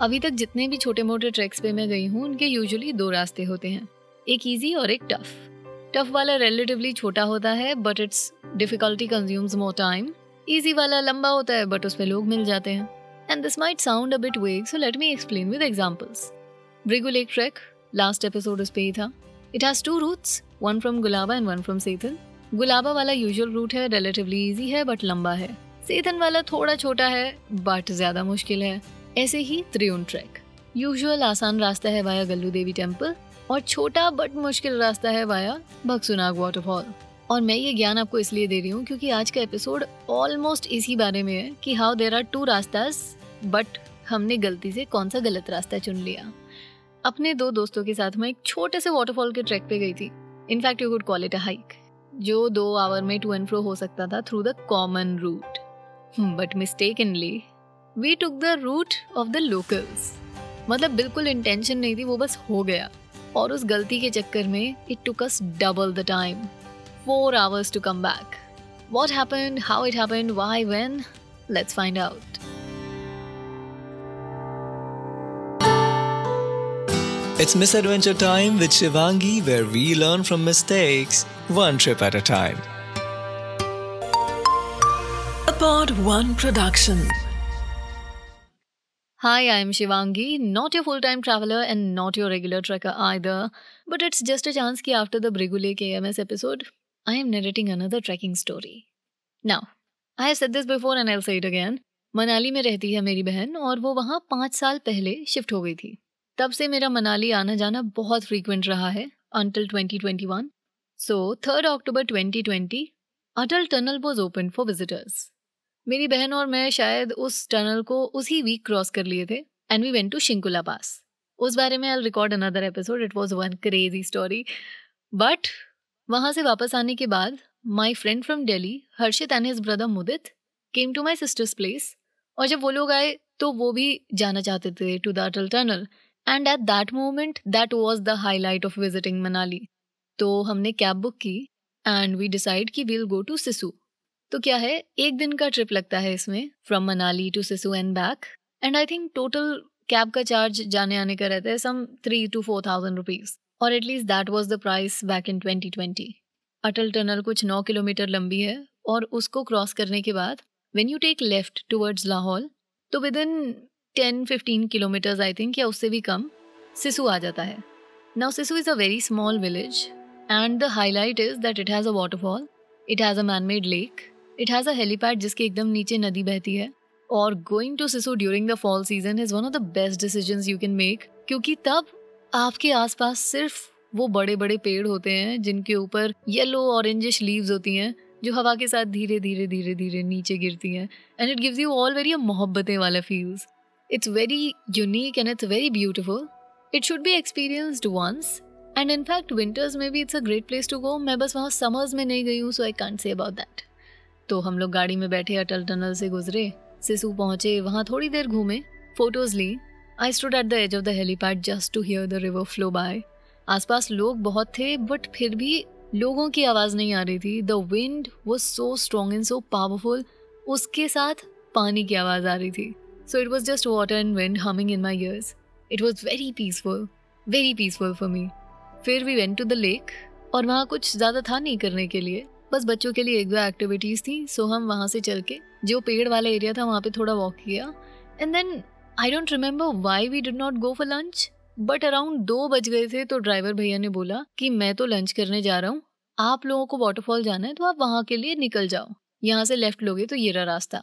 अभी तक जितने भी छोटे मोटे ट्रैक्स पे मैं गई हूँ, उनके यूजुअली दो रास्ते होते हैं। एक इजी और एक टफ टफ वाला रिलेटिवली छोटा होता है but it's difficulty consumes more time easy वाला लंबा होता है बट उसमें लोग मिल जाते हैं। And this might sound a bit vague so let me explain with examples Bhrigu lake trek last episode उस पे ही था। It has two routes one from Gulaba and one from Sethan Gulaba वाला यूजुअल रूट है relatively easy है but लंबा है। सेथन वाला थोड़ा छोटा है बट ज़्यादा मुश्किल है। ऐसे ही त्रिउन ट्रैक। यूजुअल आसान रास्ता है वाया गल्लू देवी टेंपल और छोटा बट मुश्किल रास्ता है वाया भक्सुनाग वाटरफॉल और मैं ये ज्ञान आपको इसलिए दे रही हूँ क्योंकि आज का एपिसोड ऑलमोस्ट इसी बारे में है कि हाउ देर आर टू रास्तास बट हमने गलती से कौन सा गलत रास्ता चुन लिया। अपने दो दोस्तों के साथ मैं एक छोटे से वाटरफॉल के ट्रैक पे गई थी। In fact you could call it a hike जो दो आवर में टू एंड फ्रो हो सकता था through the common route but mistakenly we took the route of the locals मतलब बिल्कुल इंटेंशन नहीं थी वो बस हो गया। और उस गलती के चक्कर में it took us double the time four hours to come back what happen how it happen why when let's find out It's Misadventure Time with Shivangi, where we learn from mistakes, one trip at a time. A Pod One production. Hi, I'm Shivangi, not your full time traveler and not your regular trekker either. But it's just a chance that after the Brigu Lake AMS episode, I am narrating another trekking story. Now, I have said this before and I'll say it again. Manali में रहती है मेरी बहन और वो वहाँ पाँच साल पहले शिफ्ट हो गई थी तब से मेरा मनाली आना जाना बहुत फ्रीक्वेंट रहा है until 2021 so third October 2020 Atal tunnel was open for visitors मेरी बहन और मैं शायद उस टनल को उसी वीक क्रॉस कर लिए थे and we went to Shinkula pass उस बारे में I record another episode it was one crazy story but वहाँ से वापस आने के बाद my friend from Delhi Harshit and his brother Mudit came to my sister's place और जब वो लोग आए तो वो भी जाना चाहते थे to the Atal tunnel and at that moment that was the highlight of visiting Manali तो हमने कैब बुक की एंड वी डिसाइड कि वील गो टू सिसु तो क्या है? एक दिन का ट्रिप लगता है इसमें from Manali to Sissu and back and I think total cab का चार्ज जाने आने का रहता है some three to four thousand rupees और at least that was the price back in twenty twenty Atal tunnel कुछ नौ किलोमीटर लंबी है और उसको क्रॉस करने के बाद when you take left towards Lahaul तो within ten fifteen kilometres I think या उससे भी कम सिसु आ जाता है. Now Sissu is a very small village and the highlight is that it has a waterfall it has a man made lake it has a helipad जिसके एकदम नीचे नदी बहती है। और going to Sissu during the fall season is one of the best decision you can make क्योंकि तब आपके आसपास सिर्फ़ वो बड़े बड़े पेड़ होते हैं, जिनके ऊपर येलो ऑरेंजिश लीव्स होती हैं, जो हवा के साथ धीरे धीरे धीरे धीरे नीचे गिरती हैं। And it gives you all very Mohabbatein वाला feels it's very unique and it's very beautiful it should be experienced once and in fact winters में भी it's a great place to go मैं बस वहाँ समर्स में नहीं गई हूँ so I can't say about that तो हम लोग गाड़ी में बैठे अटल टनल से गुजरे, सिसु पहुँचे, वहाँ थोड़ी देर घूमे photos Lee. I stood at the edge of the helipad just to hear the river flow by आसपास लोग बहुत थे बट फिर भी लोगों की आवाज़ नहीं आ रही थी। The wind was so strong and so powerful उसके साथ पानी की आवाज़ आ रही थी। So it was just water and wind humming in my ears it was very peaceful very peaceful for me फिर we went to the lake और वहाँ कुछ ज़्यादा था नहीं करने के लिए। बस बच्चों के लिए एक दो एक्टिविटीज़ थी सो हम वहाँ से चल के, जो पेड़ वाला एरिया था वहाँ पे थोड़ा वॉक किया। And then I don't remember why we did not go for lunch but around दो बज गए थे तो ड्राइवर भैया ने बोला कि मैं तो लंच करने जा रहा हूँ। आप लोगों को वाटरफॉल जाना है तो आप वहाँ के लिए निकल जाओ। यहाँ से लेफ़्ट लोगे तो ये रहा रास्ता।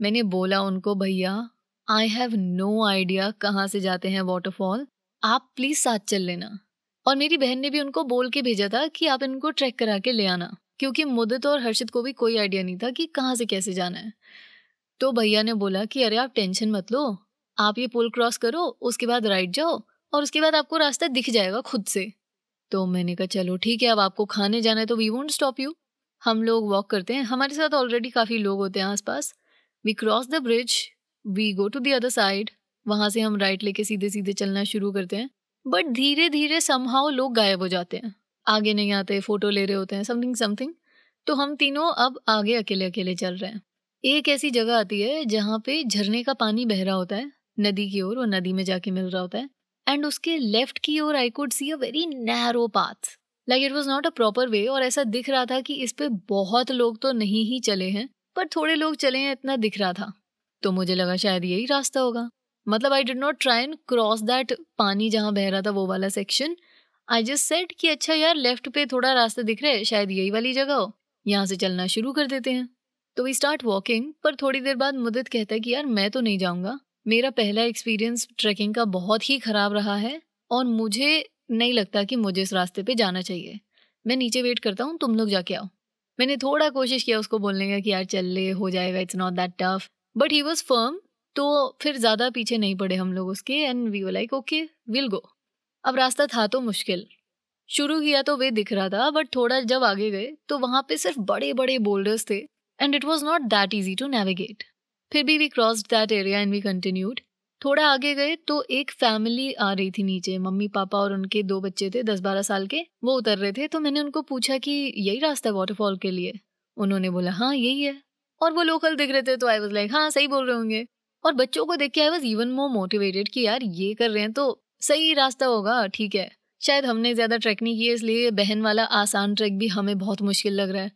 मैंने बोला उनको, भैया आई हैव नो आइडिया कहाँ से जाते हैं वाटरफॉल आप प्लीज़ साथ चल लेना। और मेरी बहन ने भी उनको बोल के भेजा था कि आप इनको ट्रैक करा के ले आना। क्योंकि मुदत और हर्षित को भी कोई आइडिया नहीं था कि कहाँ से कैसे जाना है। तो भैया ने बोला कि, अरे, आप टेंशन मत लो। आप ये पुल क्रॉस करो, उसके बाद राइट जाओ और उसके बाद आपको रास्ता दिख जाएगा खुद से। तो मैंने कहा, चलो, ठीक है, अब आपको खाने जाना है तो वी वोंट स्टॉप यू हम लोग वॉक करते हैं। हमारे साथ ऑलरेडी काफ़ी लोग होते हैं आसपास। We cross the bridge we go to the other side वहाँ से हम राइट लेके सीधे सीधे चलना शुरू करते हैं। बट धीरे धीरे समहाउ लोग गायब हो जाते हैं। आगे नहीं आते फ़ोटो ले रहे होते हैं समथिंग समथिंग तो हम तीनों अब आगे अकेले अकेले चल रहे हैं। एक ऐसी जगह आती है जहाँ पे झरने का पानी बह रहा होता है, नदी की ओर वो नदी में जाके मिल रहा होता है। एंड उसके लेफ़्ट की ओर I could see a very narrow path like it was not a proper way और ऐसा दिख रहा था कि इस पे बहुत लोग तो नहीं ही चले हैं, पर थोड़े लोग चले हैं, इतना दिख रहा था। तो मुझे लगा शायद यही रास्ता होगा। मतलब I did not try and cross that पानी जहाँ बह रहा था, वो वाला सेक्शन आई जस्ट सेट कि अच्छा यार लेफ़्ट पे थोड़ा रास्ता दिख रहा है, शायद यही वाली जगह हो। यहाँ से चलना शुरू कर देते हैं। तो वी स्टार्ट वॉकिंग पर थोड़ी देर बाद मुदत कहता है कि यार, मैं तो नहीं जाऊँगा। मेरा पहला एक्सपीरियंस ट्रैकिंग का बहुत ही ख़राब रहा है, और मुझे नहीं लगता कि मुझे इस रास्ते पे जाना चाहिए। मैं नीचे वेट करता हूँ, तुम लोग जाके आओ। मैंने थोड़ा कोशिश किया उसको बोलने का कि यार, चल ले, हो जाएगा it's not that tough but he was firm तो फिर ज़्यादा पीछे नहीं पड़े हम लोग उसके एंड वी वो लाइक ओके विल गो अब रास्ता था तो मुश्किल। शुरू किया तो वे दिख रहा था बट थोड़ा जब आगे गए तो वहाँ पे सिर्फ़ बड़े बड़े बोल्डर्स थे and it was not that easy to navigate फिर भी we cross that area and we continued थोड़ा आगे गए तो एक फैमिली आ रही थी नीचे, मम्मी, पापा और उनके दो बच्चे थे दस बारह साल के। वो उतर रहे थे तो मैंने उनको पूछा कि, यही रास्ता है वाटरफॉल के लिए? उन्होंने बोला हाँ यही है। और वो लोकल दिख रहे थे तो आई वॉज़ लाइक हाँ सही बोल रहे होंगे। और बच्चों को देख के I was even more motivated कि, यार, ये कर रहे हैं तो सही रास्ता होगा, ठीक है। शायद हमने ज़्यादा ट्रैक नहीं किया, इसलिए बहन वाला आसान ट्रैक भी हमें बहुत मुश्किल लग रहा है।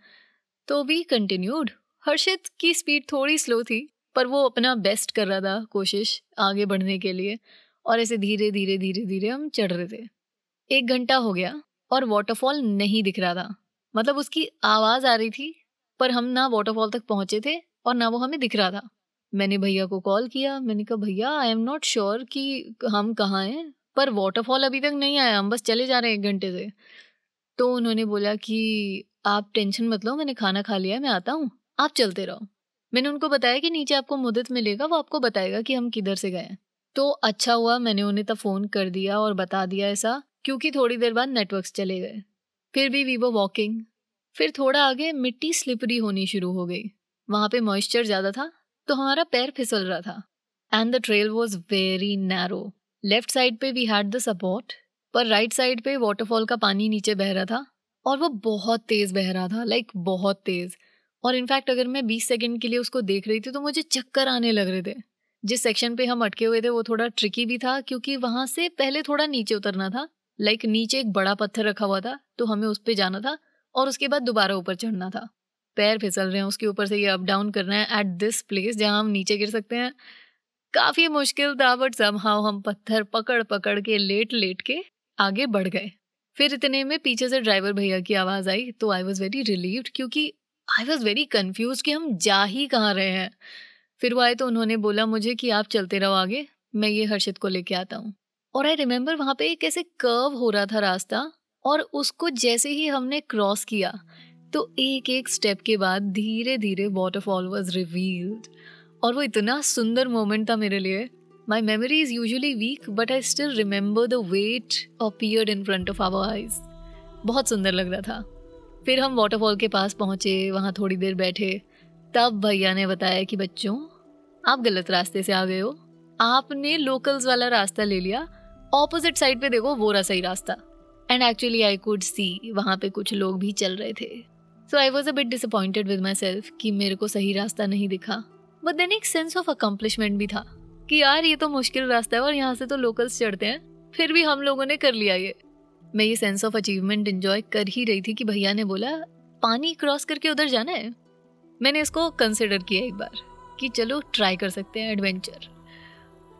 तो वी कंटिन्यूड हर्षित की स्पीड थोड़ी स्लो थी, पर वो अपना बेस्ट कर रहा था कोशिश आगे बढ़ने के लिए, और ऐसे धीरे धीरे धीरे धीरे हम चढ़ रहे थे। एक घंटा हो गया, और वाटरफॉल नहीं दिख रहा था। मतलब उसकी आवाज़ आ रही थी, पर हम ना वाटरफॉल तक पहुँचे थे, और ना वो हमें दिख रहा था। मैंने भैया को कॉल किया, मैंने कहा, भैया आई एम नॉट श्योर कि हम कहाँ हैं। पर वाटरफॉल अभी तक नहीं आया, हम बस चले जा रहे हैं एक घंटे से। तो उन्होंने बोला कि, आप टेंशन मत लो, मैंने खाना खा लिया मैं आता हूँ, आप चलते रहो। मैंने उनको बताया कि नीचे आपको मदद मिलेगा, वो आपको बताएगा कि हम किधर से गए तो अच्छा हुआ, मैंने उन्हें तब फ़ोन कर दिया और बता दिया ऐसा, क्योंकि थोड़ी देर बाद नेटवर्क्स चले गए। फिर भी वी वो वॉकिंग फिर थोड़ा आगे मिट्टी स्लिपरी होनी शुरू हो गई। वहाँ पे मॉइस्चर ज़्यादा था तो हमारा पैर फिसल रहा था। And the trail was very narrow left side पे वी हैड द सपोर्ट पर राइट right साइड पे वाटरफॉल का पानी नीचे बह रहा था और वो बहुत तेज़ बह रहा था लाइक like, बहुत तेज़। और इनफैक्ट अगर मैं 20 सेकंड के लिए उसको देख रही थी तो मुझे चक्कर आने लग रहे थे। जिस सेक्शन पे हम अटके हुए थे वो थोड़ा ट्रिकी भी था क्योंकि वहाँ से पहले थोड़ा नीचे उतरना था लाइक like, नीचे एक बड़ा पत्थर रखा हुआ था तो हमें उस पर जाना था और उसके बाद दोबारा ऊपर चढ़ना था। पैर फिसल रहे हैं उसके ऊपर से ये अप डाउन करना है एट दिस प्लेस जहाँ हम नीचे गिर सकते हैं। काफ़ी मुश्किल था बट समहाउ हम पत्थर पकड़ पकड़ के, लेट लेट के आगे बढ़ गए। फिर इतने में पीछे से ड्राइवर भैया की आवाज़ आई तो आई वॉज़ वेरी रिलीव्ड क्योंकि आई वॉज़ वेरी कन्फ्यूज़ कि हम जा ही कहाँ रहे हैं। फिर वो आए तो उन्होंने बोला मुझे कि आप चलते रहो आगे, मैं ये हर्षित को लेके आता हूँ। और आई रिमेम्बर वहाँ पे एक ऐसे कर्व हो रहा था रास्ता, और उसको जैसे ही हमने क्रॉस किया तो एक एक स्टेप के बाद धीरे धीरे वाटरफॉल वॉज़ रिवील्ड और वो इतना सुंदर मोमेंट था मेरे लिए। My memory is usually weak but I still remember the way it appeared in front of our eyes बहुत सुंदर लग रहा था। फिर हम वाटरफॉल के पास पहुँचे, वहाँ थोड़ी देर बैठे। तब भैया ने बताया कि, बच्चों, आप गलत रास्ते से आ गए हो। आपने लोकल्स वाला रास्ता ले लिया। ऑपोजिट साइड पे देखो, वो रहा सही रास्ता। And actually I could see वहाँ पे कुछ लोग भी चल रहे थे। So I was a bit disappointed with myself कि मेरे को सही रास्ता नहीं दिखा। बट देन एक सेंस ऑफ़ अकम्पलिशमेंट भी था कि यार ये तो मुश्किल रास्ता है और यहाँ से तो लोकल्स चढ़ते हैं। फिर भी हम लोगों ने कर लिया ये। मैं ये सेंस ऑफ़ अचीवमेंट इंजॉय कर ही रही थी कि भैया ने बोला, पानी क्रॉस करके उधर जाना है? मैंने इसको कंसिडर किया एक बार कि चलो ट्राई कर सकते हैं एडवेंचर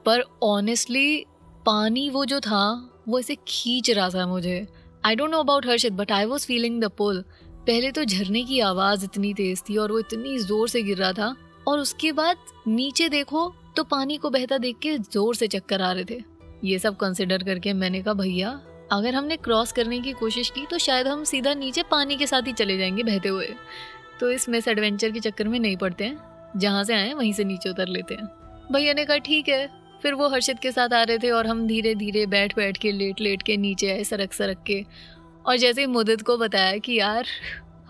पर ऑनेस्टली पानी वो जो था, वो ऐसे खींच रहा था मुझे। I don't know about Harshit but I was feeling the pull पहले तो झरने की आवाज़ इतनी तेज थी और वो इतनी ज़ोर से गिर रहा था और उसके बाद नीचे देखो तो पानी को बहता देख के ज़ोर से चक्कर आ रहे थे। ये सब कंसिडर करके मैंने कहा, भैया, अगर हमने क्रॉस करने की कोशिश की तो शायद हम सीधा नीचे पानी के साथ ही चले जाएँगे बहते हुए। तो इस मिस एडवेंचर के चक्कर में नहीं पड़ते हैं। जहाँ से आए, वहीं से नीचे उतर लेते हैं। भैया ने कहा, ठीक है। फिर वो हर्षित के साथ आ रहे थे और हम धीरे धीरे बैठ बैठ के लेट लेट के नीचे आए सरक सरक के। और जैसे मुदत को बताया कि, यार,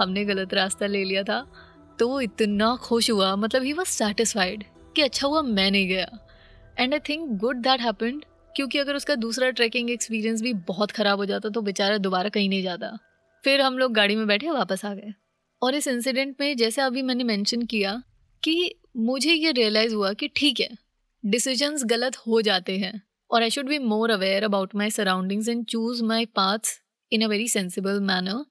हमने गलत रास्ता ले लिया था तो वो इतना खुश हुआ मतलब ही वॉज़ सेटिस्फाइड कि अच्छा हुआ मैं नहीं गया। And I think good that happened क्योंकि अगर उसका दूसरा ट्रैकिंग एक्सपीरियंस भी बहुत ख़राब हो जाता तो बेचारा दोबारा कहीं नहीं जाता। फिर हम लोग गाड़ी में बैठे, वापस आ गए। और इस इंसिडेंट में जैसे अभी मैंने मेंशन किया कि मुझे ये रियलाइज़ हुआ कि ठीक है डिसीजंस गलत हो जाते हैं और I should be more aware about my surroundings and choose my paths in a very sensible manner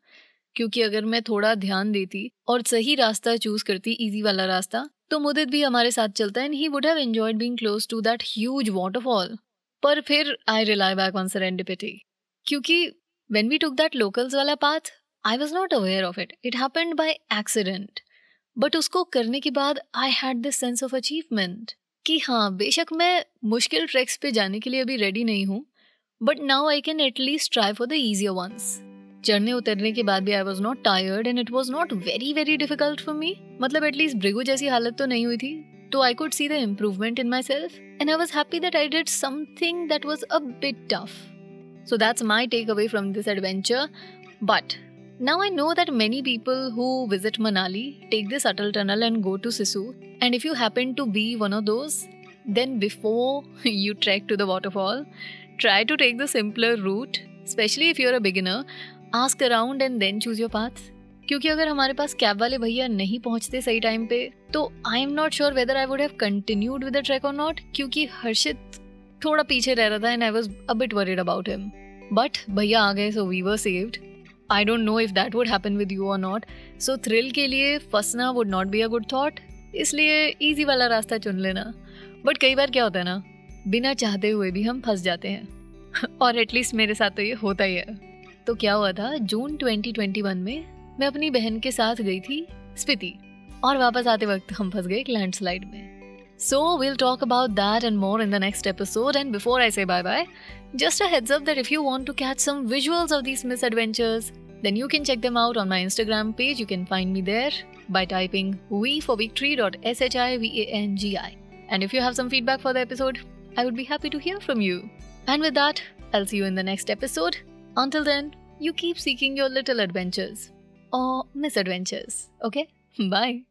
क्योंकि अगर मैं थोड़ा ध्यान देती और सही रास्ता चूज़ करती इजी वाला रास्ता तो मुदित भी हमारे साथ चलता and he would have enjoyed being close to that huge waterfall पर फिर I rely back on serendipity क्योंकि when we took that locals वाला path I was not aware of it it happened by accident but उसको करने के बाद I had this sense of achievement कि हाँ बेशक मैं मुश्किल ट्रैक्स पे जाने के लिए अभी रेडी नहीं हूँ but now I can at least try for the easier ones चढ़ने उतरने के बाद भी I was not tired and it was not very very difficult for me मतलब एटलीस्ट ब्रिगू जैसी हालत तो नहीं हुई थी। तो I could see the improvement in myself and I was happy that I did something that was a bit tough so that's my takeaway from this adventure but now I know that many people who visit Manali take this Atal tunnel and go to Sisu and if you happen to be one of those then before you trek to the waterfall try to take the simpler route especially if you are a beginner Ask around and then choose your path. क्योंकि अगर हमारे पास cab वाले भैया नहीं पहुँचते सही time पे तो I am not sure whether I would have continued with the trek और नॉट क्योंकि हर्षित थोड़ा पीछे रह रहा था and I was a bit worried about him but भैया आ गए so we were saved I don't know if that would happen with you और नॉट सो थ्रिल के लिए फंसना would not be a good thought इसलिए easy वाला रास्ता चुन लेना। बट कई बार क्या होता है ना, बिना चाहते हुए भी हम फंस जाते हैं। और एटलीस्ट मेरे साथ तो ये होता ही है। तो क्या हुआ था? जून 2021 में मैं अपनी बहन के साथ गई थी स्पिति और वापस आते वक्त हम फंस गए लैंडस्लाइड में। So will talk about that and more in the next episode and before I say bye bye just a heads up that if you want to catch some visuals of this misadventures then you can check them out on my Instagram page you can find me there by typing V for week dot S H I V A N G I and if you have some feedback for the episode I would be happy to hear from you and with that I see you in the next episode Until then, you keep seeking your little adventures or misadventures. Okay? Bye.